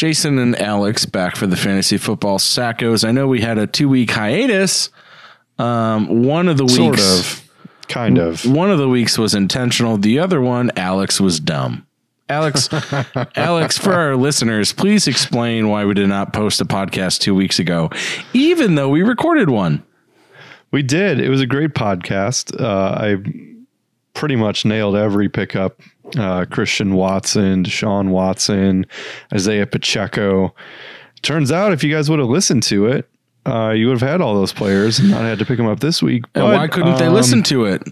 Jason and Alex back for the fantasy football sackos. I know we had a two week hiatus. Um, one of the weeks, Sort of. Kind of. one of the weeks was intentional. The other one, Alex was dumb. Alex, Alex, for our listeners, please explain why we did not post a podcast two weeks ago, even though we recorded one. We did. It was a great podcast. Uh, I pretty much nailed every pickup. Uh, Christian Watson, Deshaun Watson, Isaiah Pacheco. Turns out, if you guys would have listened to it, uh, you would have had all those players and not had to pick them up this week. And But, why couldn't they um, listen to it?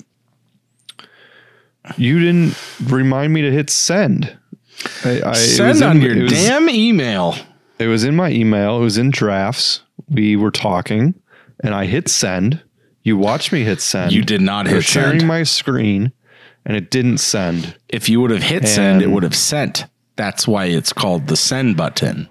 You didn't remind me to hit send. I, I, Send on in- your was- damn email. It was in my email. It was in drafts. We were talking, and I hit send. You watched me hit send. You did not I was hit sharing send. my screen, and it didn't send. If you would have hit send, it would have sent. That's why it's called the send button.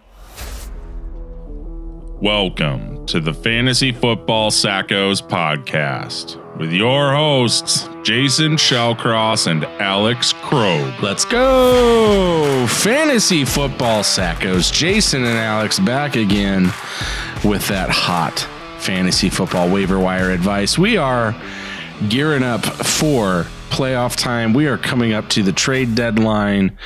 Welcome to the Fantasy Football Sackos podcast with your hosts, Jason Shellcross and Alex Krog. Let's go. Fantasy football sackos. Jason and Alex back again with that hot fantasy football waiver wire advice. We are gearing up for playoff time. We are coming up to the trade deadline.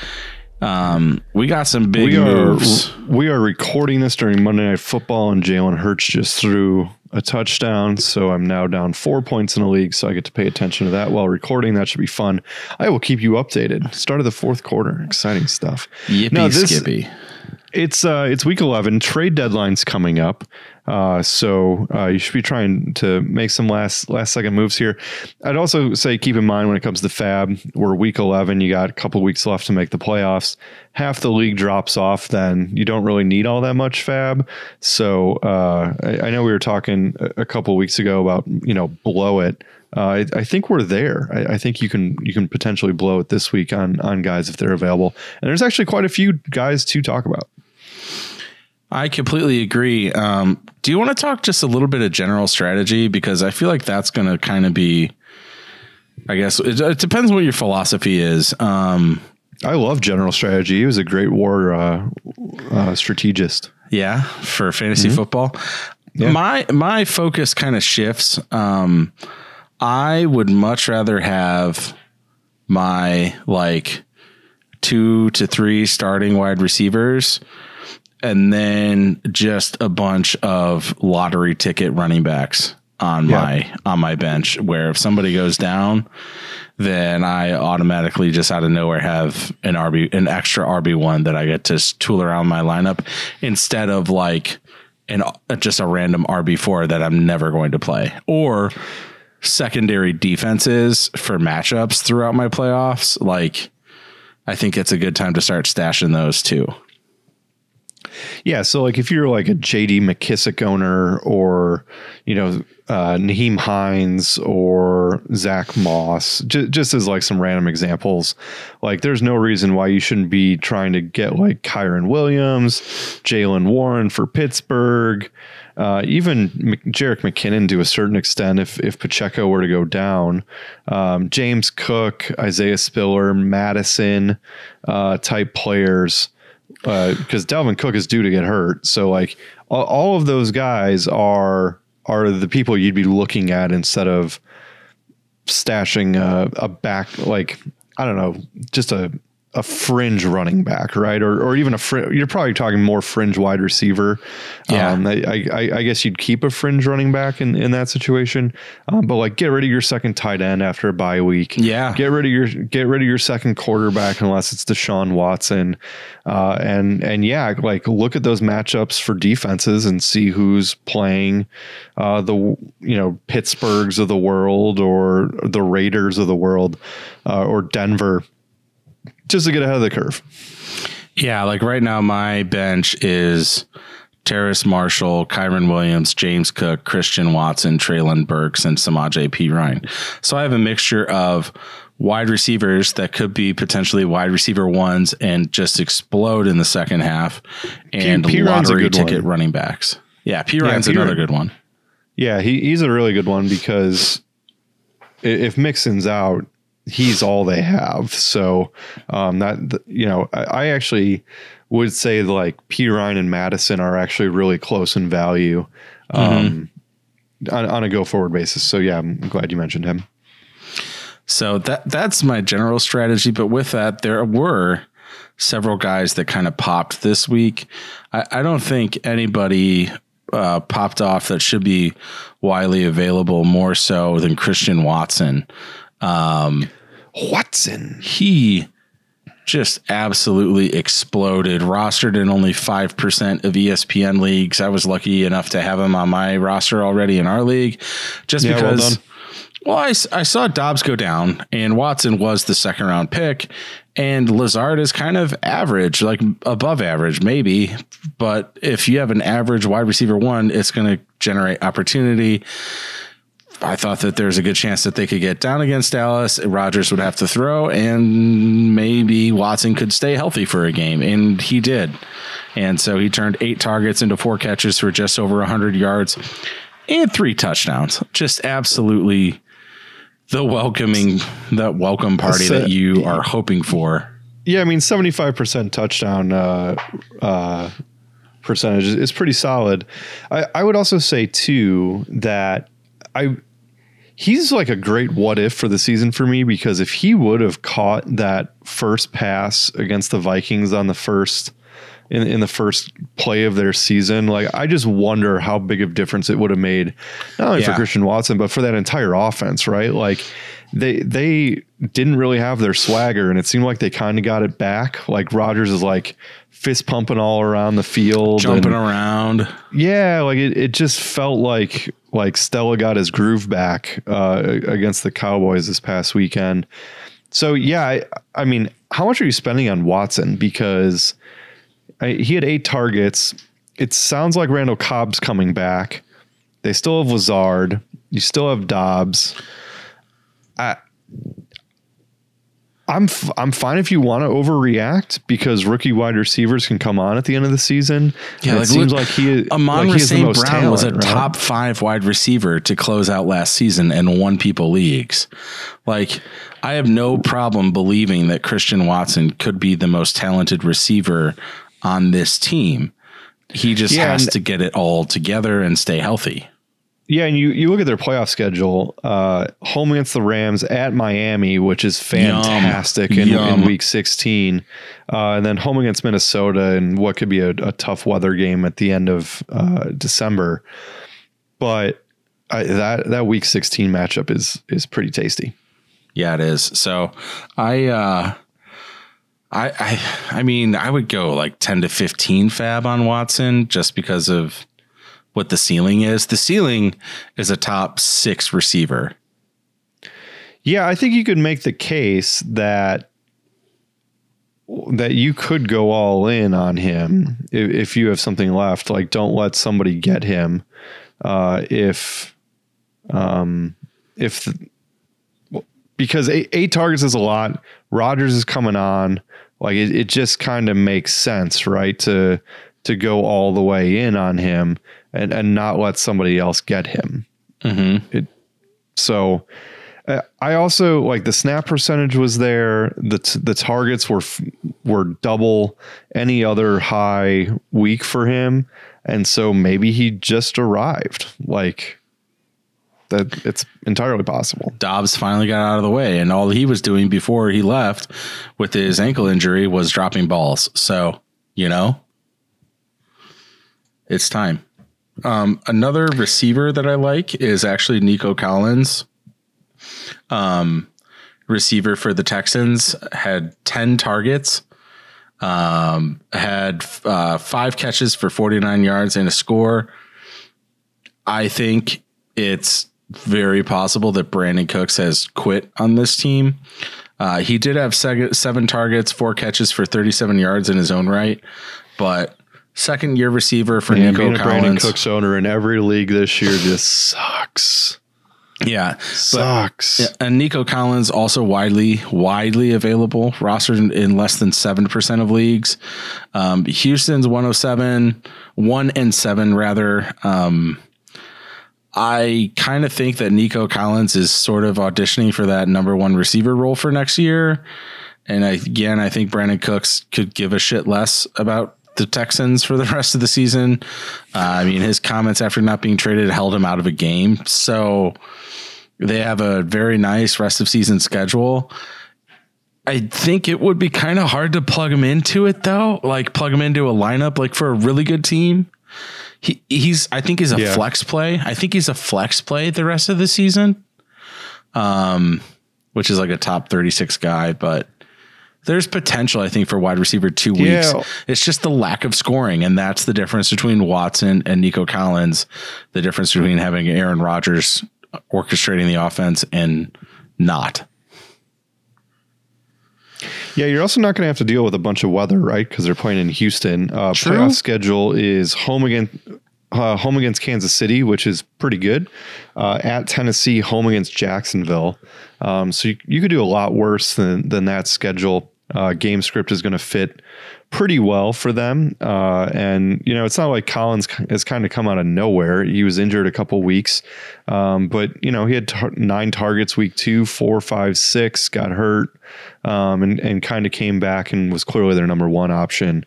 Um, we got some big We are moves. we are recording this during Monday Night Football, and Jalen Hurts just threw a touchdown. So I'm now down four points in the league. So I get to pay attention to that while recording. That should be fun. I will keep you updated. Start of the fourth quarter, exciting stuff. Yippee Now, this- skippy. It's uh, it's week eleven. Trade deadline's coming up, uh, so uh, you should be trying to make some last last second moves here. I'd also say keep in mind when it comes to FAAB, we're week eleven. You got a couple weeks left to make the playoffs. Half the league drops off, then you don't really need all that much FAAB. So uh, I, I know we were talking a, couple weeks ago about you know blow it. Uh, I, I think we're there. I, I think you can you can potentially blow it this week on on guys if they're available. And there's actually quite a few guys to talk about. I completely agree. Um, do you want to talk just a little bit of general strategy? Because I feel like that's going to kind of be, I guess, it, it depends what your philosophy is. Um, I love general strategy. He was a great war uh, uh, strategist. yeah, for fantasy football. My my focus kind of shifts. Um, I would much rather have my like two to three starting wide receivers and then just a bunch of lottery ticket running backs on Yeah. my on my bench where if somebody goes down then I automatically just out of nowhere have an RB an extra RB1 that I get to tool around my lineup instead of like an uh, just a random RB4 that I'm never going to play or secondary defenses for matchups throughout my playoffs like I think it's a good time to start stashing those too. Yeah, so like if you're like a JD McKissic owner or you know uh, Nyheim Hines or Zach Moss, j- just as like some random examples, like there's no reason why you shouldn't be trying to get like Kyren Williams, Jaylen Warren for Pittsburgh, uh, even Mc- Jerick McKinnon to a certain extent if if Pacheco were to go down, um, James Cook, Isaiah Spiller, Mattison uh, type players Uh, because Dalvin Cook is due to get hurt. So like all, all of those guys are are the people you'd be looking at instead of stashing a, a back like I don't know, just a a fringe running back, right? Or or even a fr- you're probably talking more fringe wide receiver. Yeah. Um, I, I I guess you'd keep a fringe running back in in that situation, um, but like get rid of your second tight end after a bye week. Yeah. Get rid of your get rid of your second quarterback unless it's Deshaun Watson, uh, and and yeah, like look at those matchups for defenses and see who's playing uh, the you know Pittsburghs of the world or the Raiders of the world uh, or Denver, just to get ahead of the curve. Yeah, like right now, my bench is Terrace Marshall, Kyren Williams, James Cook, Christian Watson, Treylon Burks, and Samaj P. Ryan. So I have a mixture of wide receivers that could be potentially wide receiver ones and just explode in the second half, and P. A lottery ticket one. running backs. Yeah, Perine's P. another good one. Yeah, he, he's a really good one because if Mixon's out, he's all they have. So um, that you know, I, I actually would say like Perine and Mattison are actually really close in value um, on, on a go forward basis. So yeah, I'm glad you mentioned him. So that that's my general strategy. But with that, there were several guys that kind of popped this week. I, I don't think anybody uh, popped off that should be widely available more so than Christian Watson. Um, Watson. he just absolutely exploded. Rostered in only 5% of ESPN leagues. I was lucky enough to have him on my roster already in our league just Yeah, well because. done. Well, I, I saw Doubs go down, and Watson was the second round pick, and Lazard is kind of average, like above average, maybe. But if you have an average wide receiver one, it's going to generate opportunity. I thought that there's a good chance that they could get down against Dallas. Rodgers would have to throw, and maybe Watson could stay healthy for a game, and he did. And so he turned eight targets into four catches for just over 100 yards and three touchdowns. Just absolutely the welcoming, that welcome party that you are hoping for. Yeah, I mean, seventy-five percent touchdown uh, uh, percentage is, is pretty solid. I, I would also say too that I he's like a great what if for the season for me because if he would have caught that first pass against the Vikings on the first in, in the first play of their season, like I just wonder how big of difference it would have made, not only for Christian Watson but for that entire offense, right? Like they they didn't really have their swagger, and it seemed like they kind of got it back. Like Rodgers is like fist pumping all around the field, Jumping and- around. yeah, like it, it just felt like like Stella got his groove back uh, against the Cowboys this past weekend. So yeah, I, I mean, how much are you spending on Watson? Because I, he had eight targets. It sounds like Randall Cobb's coming back. They still have Lazard. You still have Doubs. I, I'm f- I'm fine if you want to overreact because rookie wide receivers can come on at the end of the season. Yeah, like, it seems look, like he Amon like he has the St. most Brown was a right? top five wide receiver to close out last season and won people leagues. Like, I have no problem believing that Christian Watson could be the most talented receiver on this team. He just Yeah, has to get it all together and stay healthy. Yeah, and you you look at their playoff schedule. Uh, home against the Rams at Miami, which is fantastic in, in Yum. Week 16, uh, and then home against Minnesota and what could be a, a tough weather game at the end of uh, December. But I, that that Week 16 matchup is is pretty tasty. Yeah, it is. So I uh I I I mean, I would go like 10 to 15 FAAB on Watson just because of what the ceiling is. The ceiling is a top 6 receiver. Yeah, I think you could make the case that that you could go all in on him if, if you have something left. Like, don't let somebody get him. Uh, if, um, if the, because eight, eight targets is a lot. Rodgers is coming on. Like, it, it just kind of makes sense, right? To to go all the way in on him and and not let somebody else get him. Mhm. So uh, I also like the snap percentage was there. The t- the targets were f- were double any other high week for him, and so maybe he just arrived. Like that, it's entirely possible. Doubs finally got out of the way and all he was doing before he left with his ankle injury was dropping balls. So, you know, it's time. Um, another receiver that I like is actually Nico Collins. Um, receiver for the Texans had 10 targets, um, had uh, five catches for 49 yards and a score. I think it's very possible that Brandin Cooks has quit on this team. Uh, he did have seven targets, four catches for 37 yards in his own right, but second year receiver for And Nico being a Brandin Cooks owner in every league this year just sucks. Yeah. Sucks. Yeah, and Nico Collins also widely widely available, rostered in, in less than seven percent of leagues. Um, Houston's 107, one and seven rather. Um, I kind of think that Nico Collins is sort of auditioning for that number one receiver role for next year. And I, again, I think Brandin Cooks could give a shit less about the Texans for the rest of the season. Uh, I mean, his comments after not being traded held him out of a game. So they have a very nice rest of season schedule. I think it would be kind of hard to plug him into it though, like plug him into a lineup like for a really good team. He he's I think he's a Yeah. flex play. I think he's a flex play the rest of the season. Um which is like a top 36 guy, but there's potential I think for wide receiver 2 weeks. Yeah. It's just the lack of scoring and that's the difference between Watson and Nico Collins, the difference between having Aaron Rodgers orchestrating the offense and not. Yeah, you're also not going to have to deal with a bunch of weather, right? Because they're playing in Houston. Uh, True. playoff schedule is home against uh, home against Kansas City, which is pretty good. Uh, at Tennessee, home against Jacksonville. Um, so you, you could do a lot worse than than that schedule. Uh, game script is going to fit pretty well for them. Uh, and you know, it's not like Collins has kind of come out of nowhere. He was injured a couple weeks, um, but you know, he had tar- nine targets week two, four, five, six, got hurt, um, and and kind of came back and was clearly their number one option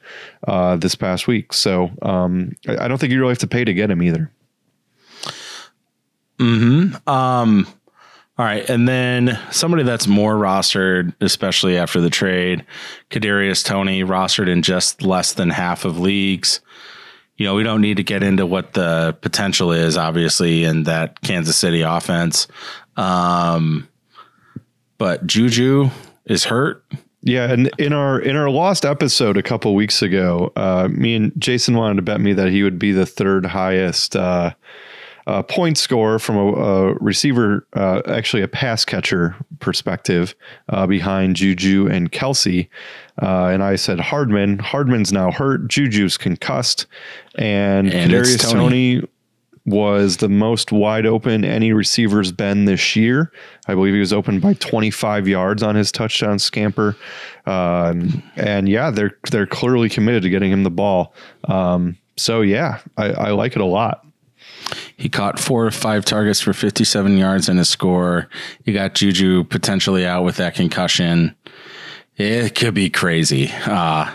uh, this past week. So um, I, I don't think you really have to pay to get him either. Um, all right, and then somebody that's more rostered, especially after the trade, Kadarius Toney rostered in just less than half of leagues. You know, we don't need to get into what the potential is, obviously, in that Kansas City offense. Um, but Juju is hurt. Yeah, and in our in our lost episode a couple weeks ago, uh, me and Jason wanted to bet me that he would be the third highest uh, uh, point score from a, a receiver, uh, actually a pass catcher perspective, uh, behind Juju and Kelce. Uh, and I said Hardman. Hardman's now hurt. Juju's concussed, and, And Kadarius Toney. Toney was the most wide open any receiver's been this year. I believe he was open by 25 yards on his touchdown scamper. Um, and yeah, they're they're clearly committed to getting him the ball. Um, so yeah, I, I like it a lot. He caught four or five targets for 57 yards and a score. You got Juju potentially out with that concussion. It could be crazy. Uh,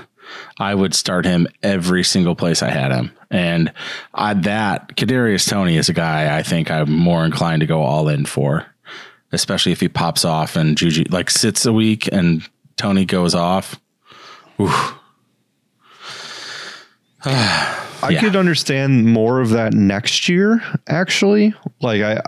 I would start him every single place I had him. And I, that Kadarius Toney is a guy I think I'm more inclined to go all in for, especially if he pops off and Juju like sits a week and Toney goes off. Oof. I Yeah. could understand more of that next year. Actually, like I.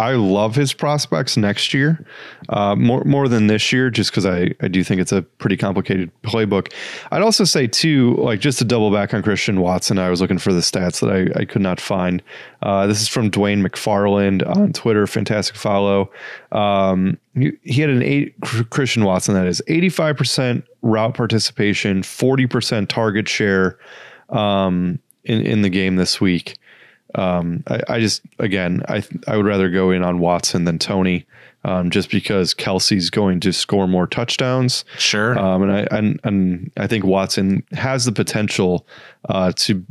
I love his prospects next year, uh, more more than this year, just because I, I do think it's a pretty complicated playbook. I'd also say too, like just to double back on Christian Watson, I was looking for the stats that I, I could not find. Uh, this is from Dwain McFarland on Twitter. Fantastic follow. Um, he, he had an eight Christian Watson that is eighty five percent route participation, forty percent target share um, in in the game this week. Um, I, I just again, I I would rather go in on Watson than Toney, um, just because Kelce's going to score more touchdowns. Sure. Um, and I and, and I think Watson has the potential uh, to,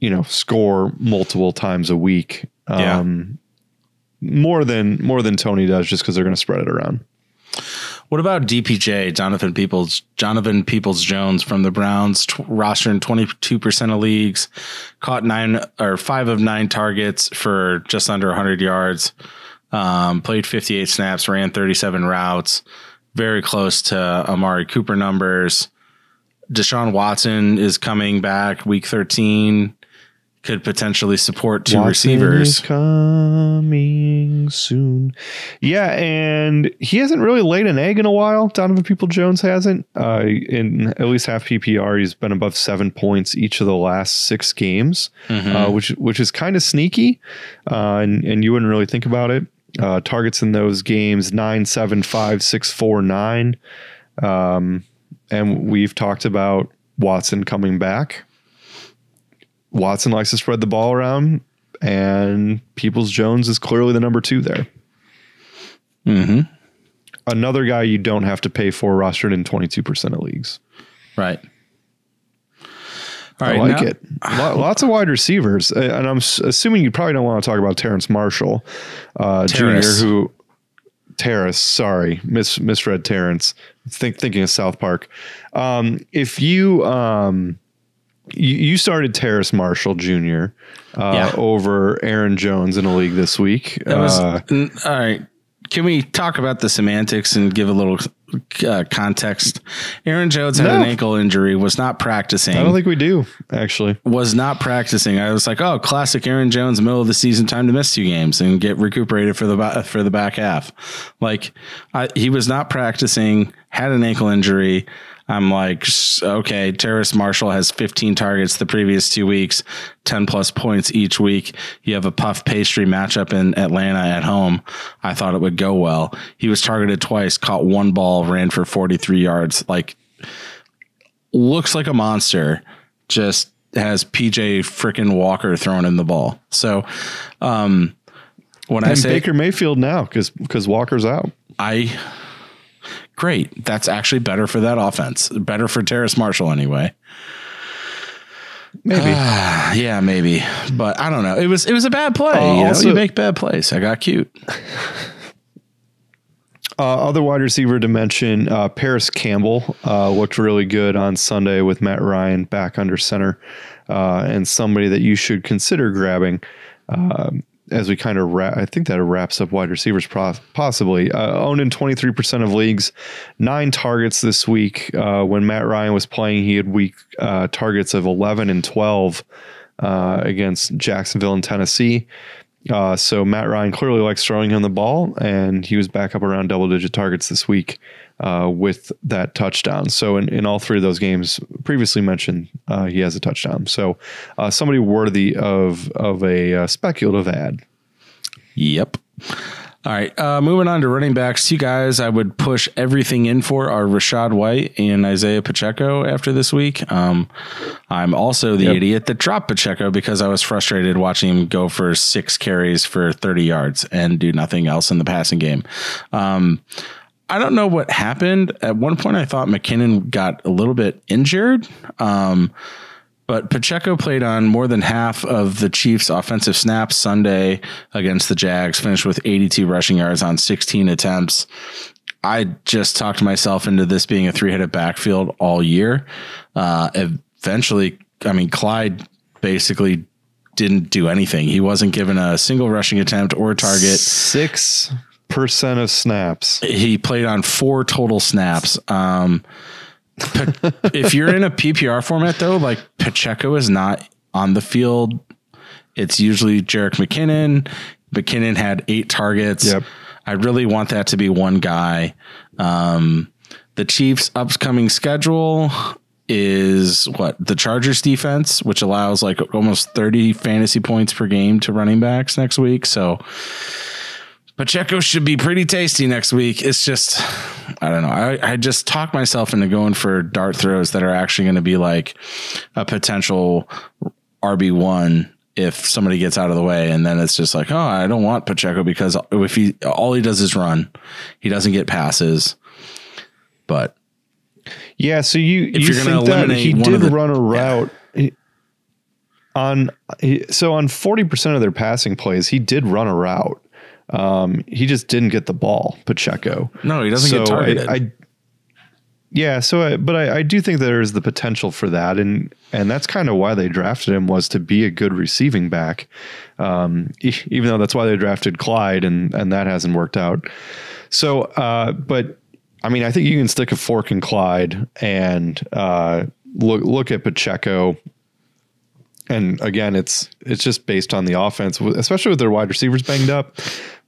you know, score multiple times a week. Yeah. Um, more than more than Toney does, just because they're going to spread it around. What about DPJ, Jonathan Peoples, Jonathan Peoples Jones from the Browns, t- roster in 22% of leagues, caught nine or five of nine targets for just under 100 yards, um, played 58 snaps, ran 37 routes, very close to Amari Cooper numbers. Deshaun Watson is coming back week 13, could potentially support two Watson receivers. coming soon. Yeah, and he hasn't really laid an egg in a while. Donovan People Jones hasn't. Uh, in at least half PPR, he's been above seven points each of the last six games, uh, which which is kind of sneaky, uh, and and you wouldn't really think about it. Uh, targets in those games nine, seven, five, six, four, nine, um, and we've talked about Watson coming back. Watson likes to spread the ball around, and Peoples Jones is clearly the number two there. hmm Another guy you don't have to pay for, rostered in 22% of leagues. Right. All I right. like now- it. Lots of wide receivers. Uh, And I'm assuming you probably don't want to talk about Terrence Marshall uh, Jr., who Terrace. Sorry, mis misread Terrence. Think thinking of South Park. Um, if you um, you, you started Terrace Marshall Jr. Uh, Yeah. over Aaron Jones in a league this week. Was Uh, all right. Can we talk about the semantics and give a little uh, context? Aaron Jones had No. an ankle injury, was not practicing. I don't think we do actually. was not practicing. I was like, oh, classic Aaron Jones, middle of the season, time to miss two games and get recuperated for the for the back half. Like, I, he was not practicing, had an ankle injury. I'm like, okay, Terrace Marshall has 15 targets the previous two weeks, 10 plus points each week. You have a puff pastry matchup in Atlanta at home. I thought it would go well. He was targeted twice, caught one ball, ran for 43 yards. Like, looks like a monster. Just has PJ frickin' Walker throwing in the ball. So, um, when I say Baker Mayfield now because because Walker's out. I great. That's actually better for that offense. Better for Terrace Marshall anyway. Maybe. Yeah, maybe. But I don't know. It was it was a bad play. Uh, you know, you make bad plays. I got cute. Uh, other wide receiver to mention, uh, Parris Campbell uh, looked really good on Sunday with Matt Ryan back under center, uh, and somebody that you should consider grabbing um, as we kind of wrap. I think that wraps up wide receivers possibly. Uh, owned in 23% of leagues, nine targets this week. Uh, when Matt Ryan was playing, he had week uh, targets of 11 and 12 uh, against Jacksonville and Tennessee. Uh, so Matt Ryan clearly likes throwing him the ball, and he was back up around double digit targets this week uh, with that touchdown. So in, in all three of those games previously mentioned, uh, he has a touchdown. So uh, somebody worthy of of a uh, speculative ad. Yep. All right. Uh, moving on to running backs. Two guys I would push everything in for are Rachaad White and Isaiah Pacheco after this week. Um, I'm also the Yep. idiot that dropped Pacheco because I was frustrated watching him go for six carries for 30 yards and do nothing else in the passing game. Um, I don't know what happened. At one point, I thought McKinnon got a little bit injured. Um, but Pacheco played on more than half of the Chiefs' offensive snaps Sunday against the Jags, finished with 82 rushing yards on 16 attempts. I just talked myself into this being a three headed backfield all year. Uh, eventually, I mean, Clyde basically didn't do anything. He wasn't given a single rushing attempt or target. Six percent of snaps. He played on four total snaps. Um, if you're in a PPR format, though, like Pacheco is not on the field. It's usually Jerick McKinnon. McKinnon had eight targets. Yep. I really want that to be one guy. Um, the Chiefs' upcoming schedule is what the Chargers defense, which allows like almost 30 fantasy points per game to running backs next week. So Pacheco should be pretty tasty next week. It's just, I don't know. I, I just talk myself into going for dart throws that are actually going to be like a potential RB1 if somebody gets out of the way. And then it's just like, oh, I don't want Pacheco because if he, all he does is run, he doesn't get passes. But Yeah, so you you you're gonna think that eliminate he did the- run a route he- on so on forty percent of their passing plays, he did run a route. Um, he just didn't get the ball, Pacheco. no, he doesn't get So I- targeted. I, yeah, so I, but I, I do think there is the potential for that, and and that's kind of why they drafted him was to be a good receiving back. Um, even though that's why they drafted Clyde, and and that hasn't worked out. So, uh, but I mean, I think you can stick a fork in Clyde and uh, look look at Pacheco. And again, it's it's just based on the offense, especially with their wide receivers banged up.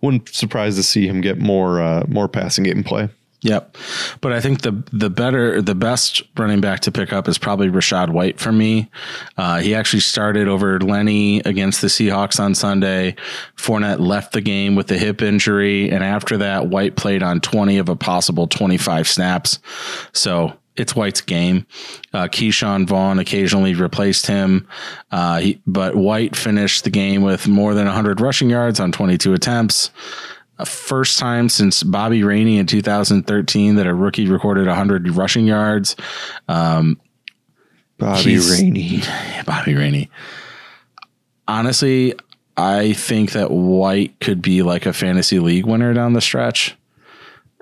Wouldn't surprise to see him get more uh, more passing game play. Yep. But I think the the better the best running back to pick up is probably Rachaad White for me. Uh, he actually started over Lenny against the Seahawks on Sunday. Fournette left the game with a hip injury, and after that, White played on 20 of a possible 25 snaps. So it's White's game. Uh, Ke'Shawn Vaughn occasionally replaced him, uh, he, but White finished the game with more than 100 rushing yards on 22 attempts. First time since Bobby Rainey in 2013 that a rookie recorded 100 rushing yards. Um, Bobby Rainey. Bobby Rainey. Honestly, I think that White could be like a fantasy league winner down the stretch.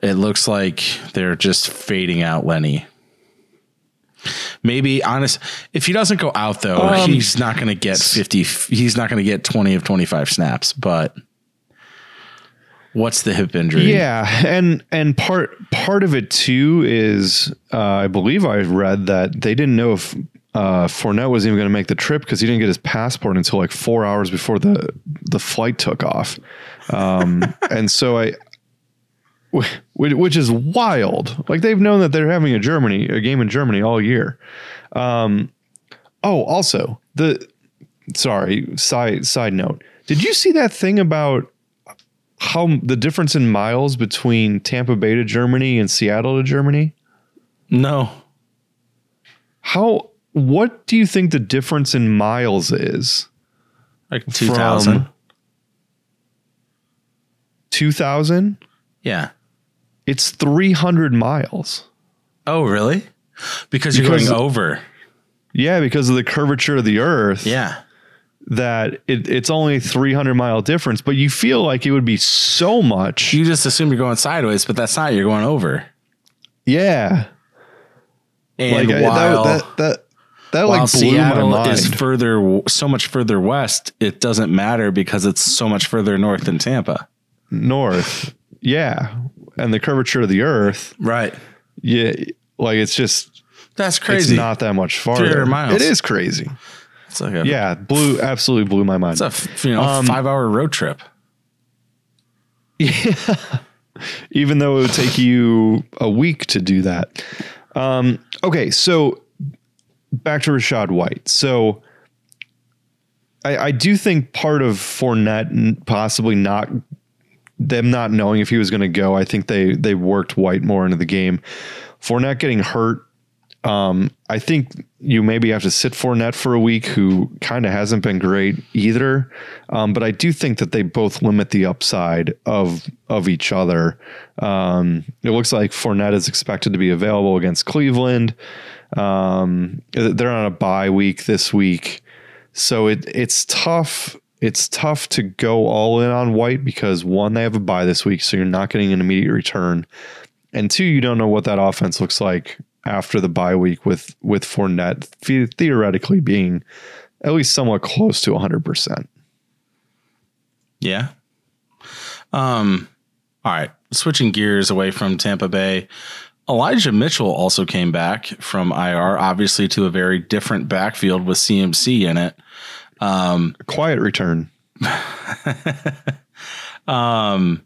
It looks like they're just fading out Lenny. Maybe honest, if he doesn't go out though, Um, he's not going to get 50 he's not going to get 20 of 25 snaps, but what's the hip injury? Yeah, and and part part of it too is uh, I believe I read that they didn't know if uh, Fournette was even going to make the trip because he didn't get his passport until like four hours before the the flight took off, um, and so I. wh- Which is wild. Like they've known that they're having a Germany a game in Germany all year. Um, oh, also the sorry side side note. Did you see that thing about how the difference in miles between Tampa Bay to Germany and Seattle to Germany? No. How what do you think the difference in miles is? Like 2000. 2000? yeah. It's 300 miles. Oh, really? Because you're Because- going over. Yeah, because of the curvature of the earth. Yeah. That it, it's only 300 mile difference, but you feel like it would be so much. You just assume you're going sideways, but that's not. You're going over. yeah. And like while, that that that, that like blew my Seattle mind. is further, so much further west, it doesn't matter because it's so much further north than Tampa. north. Yeah. And the curvature of the earth Right. Yeah, like it's just That's crazy. it's not that much farther. 300 miles. It is crazy. It's like a, Yeah, blew absolutely blew my mind. It's a you know Um, five hour road trip. Yeah, even though it would take you a week to do that. Um, okay, so back to Rachaad White. So I, I do think part of Fournette possibly not them not knowing if he was going to go. I think they they worked White more into the game. Fournette getting hurt. Um, I think you maybe have to sit Fournette for a week, who kind of hasn't been great either. Um, but I do think that they both limit the upside of of each other. Um, it looks like Fournette is expected to be available against Cleveland. Um, they're on a bye week this week, so it it's tough. It's tough to go all in on White because one, they have a bye this week, so you're not getting an immediate return, and two, you don't know what that offense looks like after the bye week with with Fournette the- theoretically being at least somewhat close to 100. percent Yeah. Um. All right. Switching gears away from Tampa Bay, Elijah Mitchell also came back from IR, obviously to a very different backfield with CMC in it. Um. Quiet return. Um.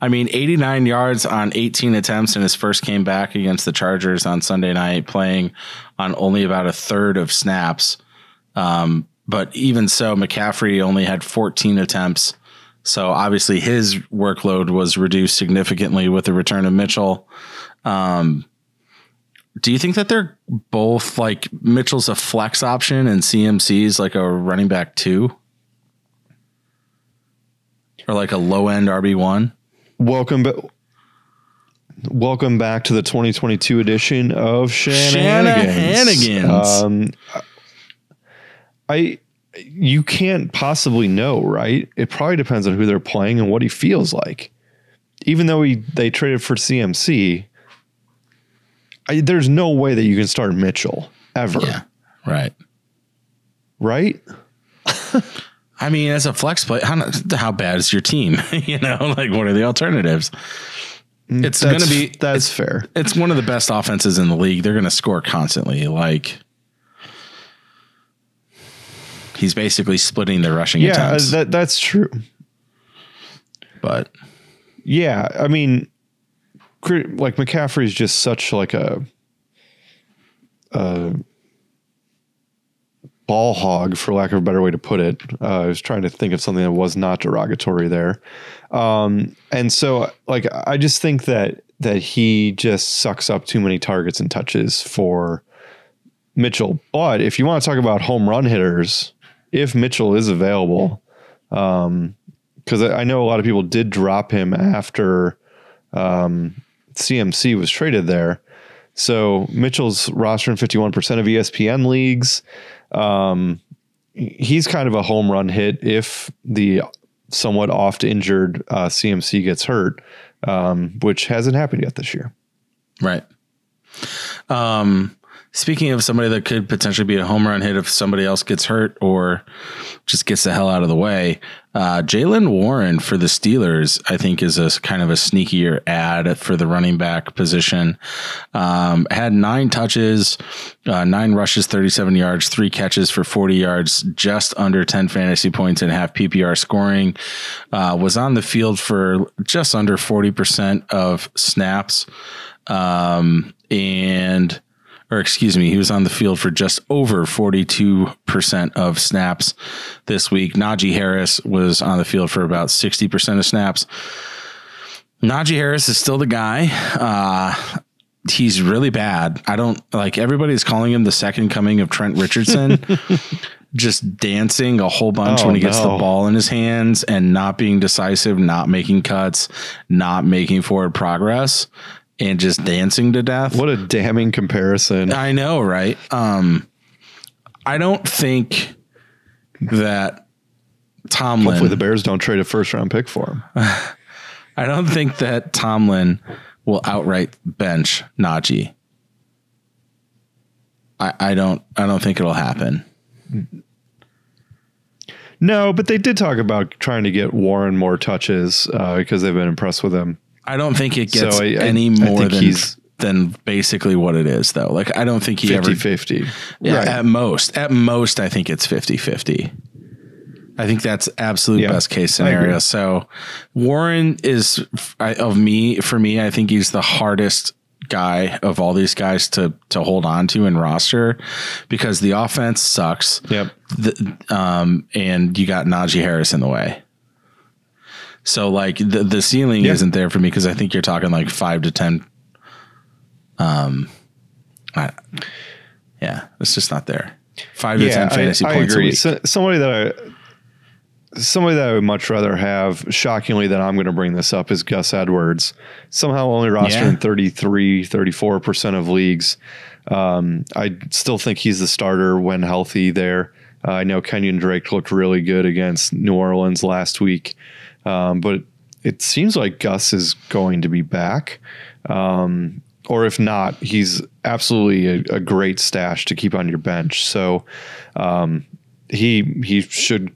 I mean, 89 yards on 18 attempts in his first game back against the Chargers on Sunday night, playing on only about a third of snaps. Um, but even so, McCaffrey only had 14 attempts. So obviously his workload was reduced significantly with the return of Mitchell. Um, do you think that they're both like Mitchell's a flex option and CMC's like a running back two? Or like a low end RB1? Welcome back. Welcome back to the 2022 edition of Shenanigans. Shenanigans. Um, I you can't possibly know, right? It probably depends on who they're playing and what he feels like. Even though he they traded for CMC, I, there's no way that you can start Mitchell ever, Yeah. Right. right? I mean, as a flex play, how, how bad is your team? you know, like what are the alternatives? Mm, it's going to be that's fair. it's one of the best offenses in the league. They're going to score constantly. Like he's basically splitting their rushing Yeah, attempts. that that's true. but Yeah, I mean, like McCaffrey is just such like a, a ball hog, for lack of a better way to put it. Uh, I was trying to think of something that was not derogatory there, um, and so like I just think that that he just sucks up too many targets and touches for Mitchell. But if you want to talk about home run hitters, if Mitchell is available, because I I know a lot of people did drop him after um, CMC was traded there. So Mitchell's roster in 51% of ESPN leagues. Um, he's kind of a home run hit if the somewhat oft injured uh, CMC gets hurt, um, which hasn't happened yet this year. Right. Um, speaking of somebody that could potentially be a home run hit if somebody else gets hurt or just gets the hell out of the way, uh, Jaylen Warren for the Steelers, I think, is a kind of a sneakier ad for the running back position. Um, had nine touches, uh, nine rushes, 37 yards, three catches for 40 yards, just under 10 fantasy points and half PPR scoring. Uh, was on the field for just under 40% of snaps. Um, and or excuse me, he was on the field for just over 42% of snaps this week. Najee Harris was on the field for about 60% of snaps. Najee Harris is still the guy. Uh, he's really bad. I don't like everybody's calling him the second coming of Trent Richardson. just dancing a whole bunch Oh, when he gets the ball in his hands and not being decisive, not making cuts, not making forward progress, and just dancing to death. What a damning comparison. I know, right? Um, I don't think that Tomlin. Hopefully, the Bears don't trade a first round pick for him. I don't think that Tomlin will outright bench Najee. I, I don't. I don't think it'll happen. No, but they did talk about trying to get Warren more touches uh, because they've been impressed with him. I don't think it gets So I- I- any I more think than he's- than basically what it is, though. Like I don't think he 50 ever 50. Yeah, right. at most. At most, I think it's 50 50. I think that's absolute Yeah, best case scenario. So Warren is I, of me for me. I think he's the hardest guy of all these guys to to hold on to in roster because the offense sucks. Yep. The, um, and you got Najee Harris in the way. So like the the ceiling Yeah. isn't there for me because I think you're talking like five to ten. Um, I, yeah, it's just not there. Five to ten fantasy I, points I agree. a week. So, somebody that I somebody that I would much rather have, shockingly that I'm going to bring this up is Gus Edwards. Somehow only rostered Yeah. in 33, 34% of leagues. Um, I still think he's the starter when healthy there. Uh, I know Kenyan Drake looked really good against New Orleans last week. Um, but it seems like Gus is going to be back. Um, or if not, he's absolutely a, a great stash to keep on your bench. So um, he he should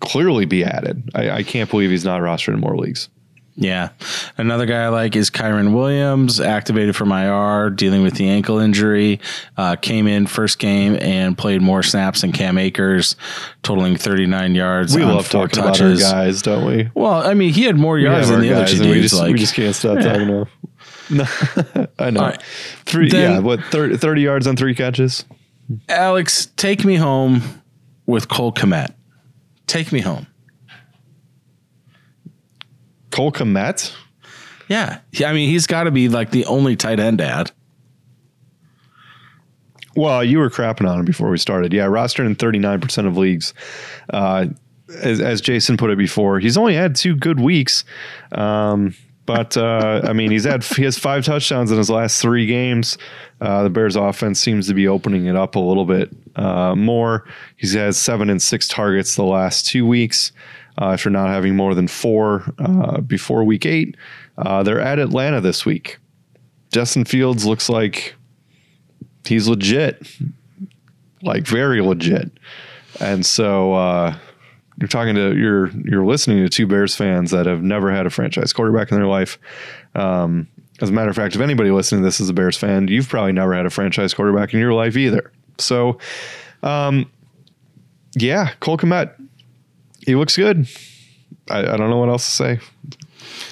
clearly be added. I, I can't believe he's not rostered in more leagues. Yeah. Another guy I like is Kyren Williams, activated from IR, dealing with the ankle injury. Uh, came in first game and played more snaps than Cam Akers, totaling 39 yards. We love four talking touches. about our guys, don't we? Well, I mean, he had more yards than the other guys, two and we just, like, we just can't stop Yeah. talking about. No, I know. Right. Three, Then- yeah, what 30, 30 yards on three catches? Alex, take me home with Cole Kmet. Take me home. Cole Kmet. Yeah. I mean, he's got to be like the only tight end ad. Well, you were crapping on him before we started. Yeah, rostered in 39% of leagues. Uh, as, as Jason put it before, he's only had two good weeks. Um, but uh, I mean, he's had he has five touchdowns in his last three games. Uh, the Bears' offense seems to be opening it up a little bit uh, more. He's had seven and six targets the last two weeks. Uh, after not having more than four uh, before week eight, uh, they're at Atlanta this week. Justin Fields looks like he's legit, like very legit. And so uh, you're talking to you're you're listening to two Bears fans that have never had a franchise quarterback in their life. Um, as a matter of fact, if anybody listening to this is a Bears fan, you've probably never had a franchise quarterback in your life either. So, um, yeah, Cole Kmet, he looks good. I, I don't know what else to say.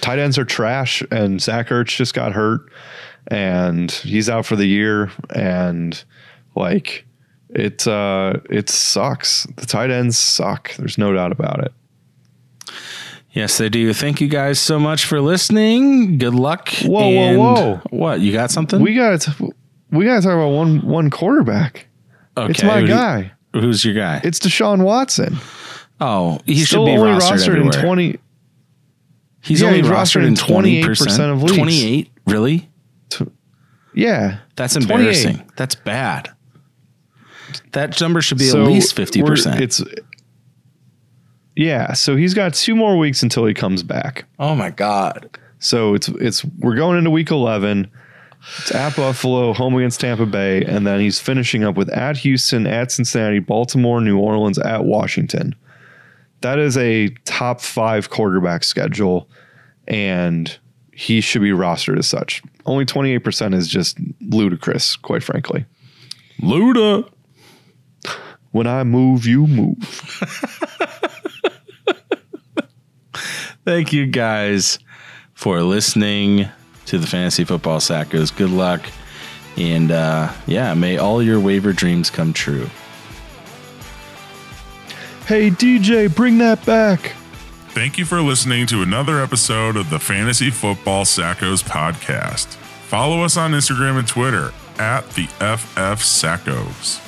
Tight ends are trash, and Zach Ertz just got hurt, and he's out for the year. And like, it uh, it sucks. The tight ends suck. There's no doubt about it. Yes, they do. Thank you guys so much for listening. Good luck. Whoa, whoa, And- whoa. What? You got something? We got to we got to talk about one one quarterback. okay. It's my do you- guy. who's your guy? It's Deshaun Watson. Oh, he Still should be only rostered, rostered in everywhere. twenty. He's Yeah, only he's rostered, in 28% of leagues. 28? Really? Yeah, That's 28. embarrassing. That's bad. That number should be So at least we're- 50%. It's Yeah, so he's got two more weeks until he comes back. Oh my god. So it's it's we're going into week 11. It's at Buffalo, home against Tampa Bay, and then he's finishing up with at Houston, at Cincinnati, Baltimore, New Orleans, at Washington. That is a top five quarterback schedule, and he should be rostered as such. Only 28% is just ludicrous, quite frankly. Luda. When I move, you move. Thank you guys for listening to the Fantasy Football Sackos. Good luck. And uh, yeah, may all your waiver dreams come true. Hey, DJ, bring that back. Thank you for listening to another episode of the Fantasy Football Sackos podcast. Follow us on Instagram and Twitter at the FF Sackos.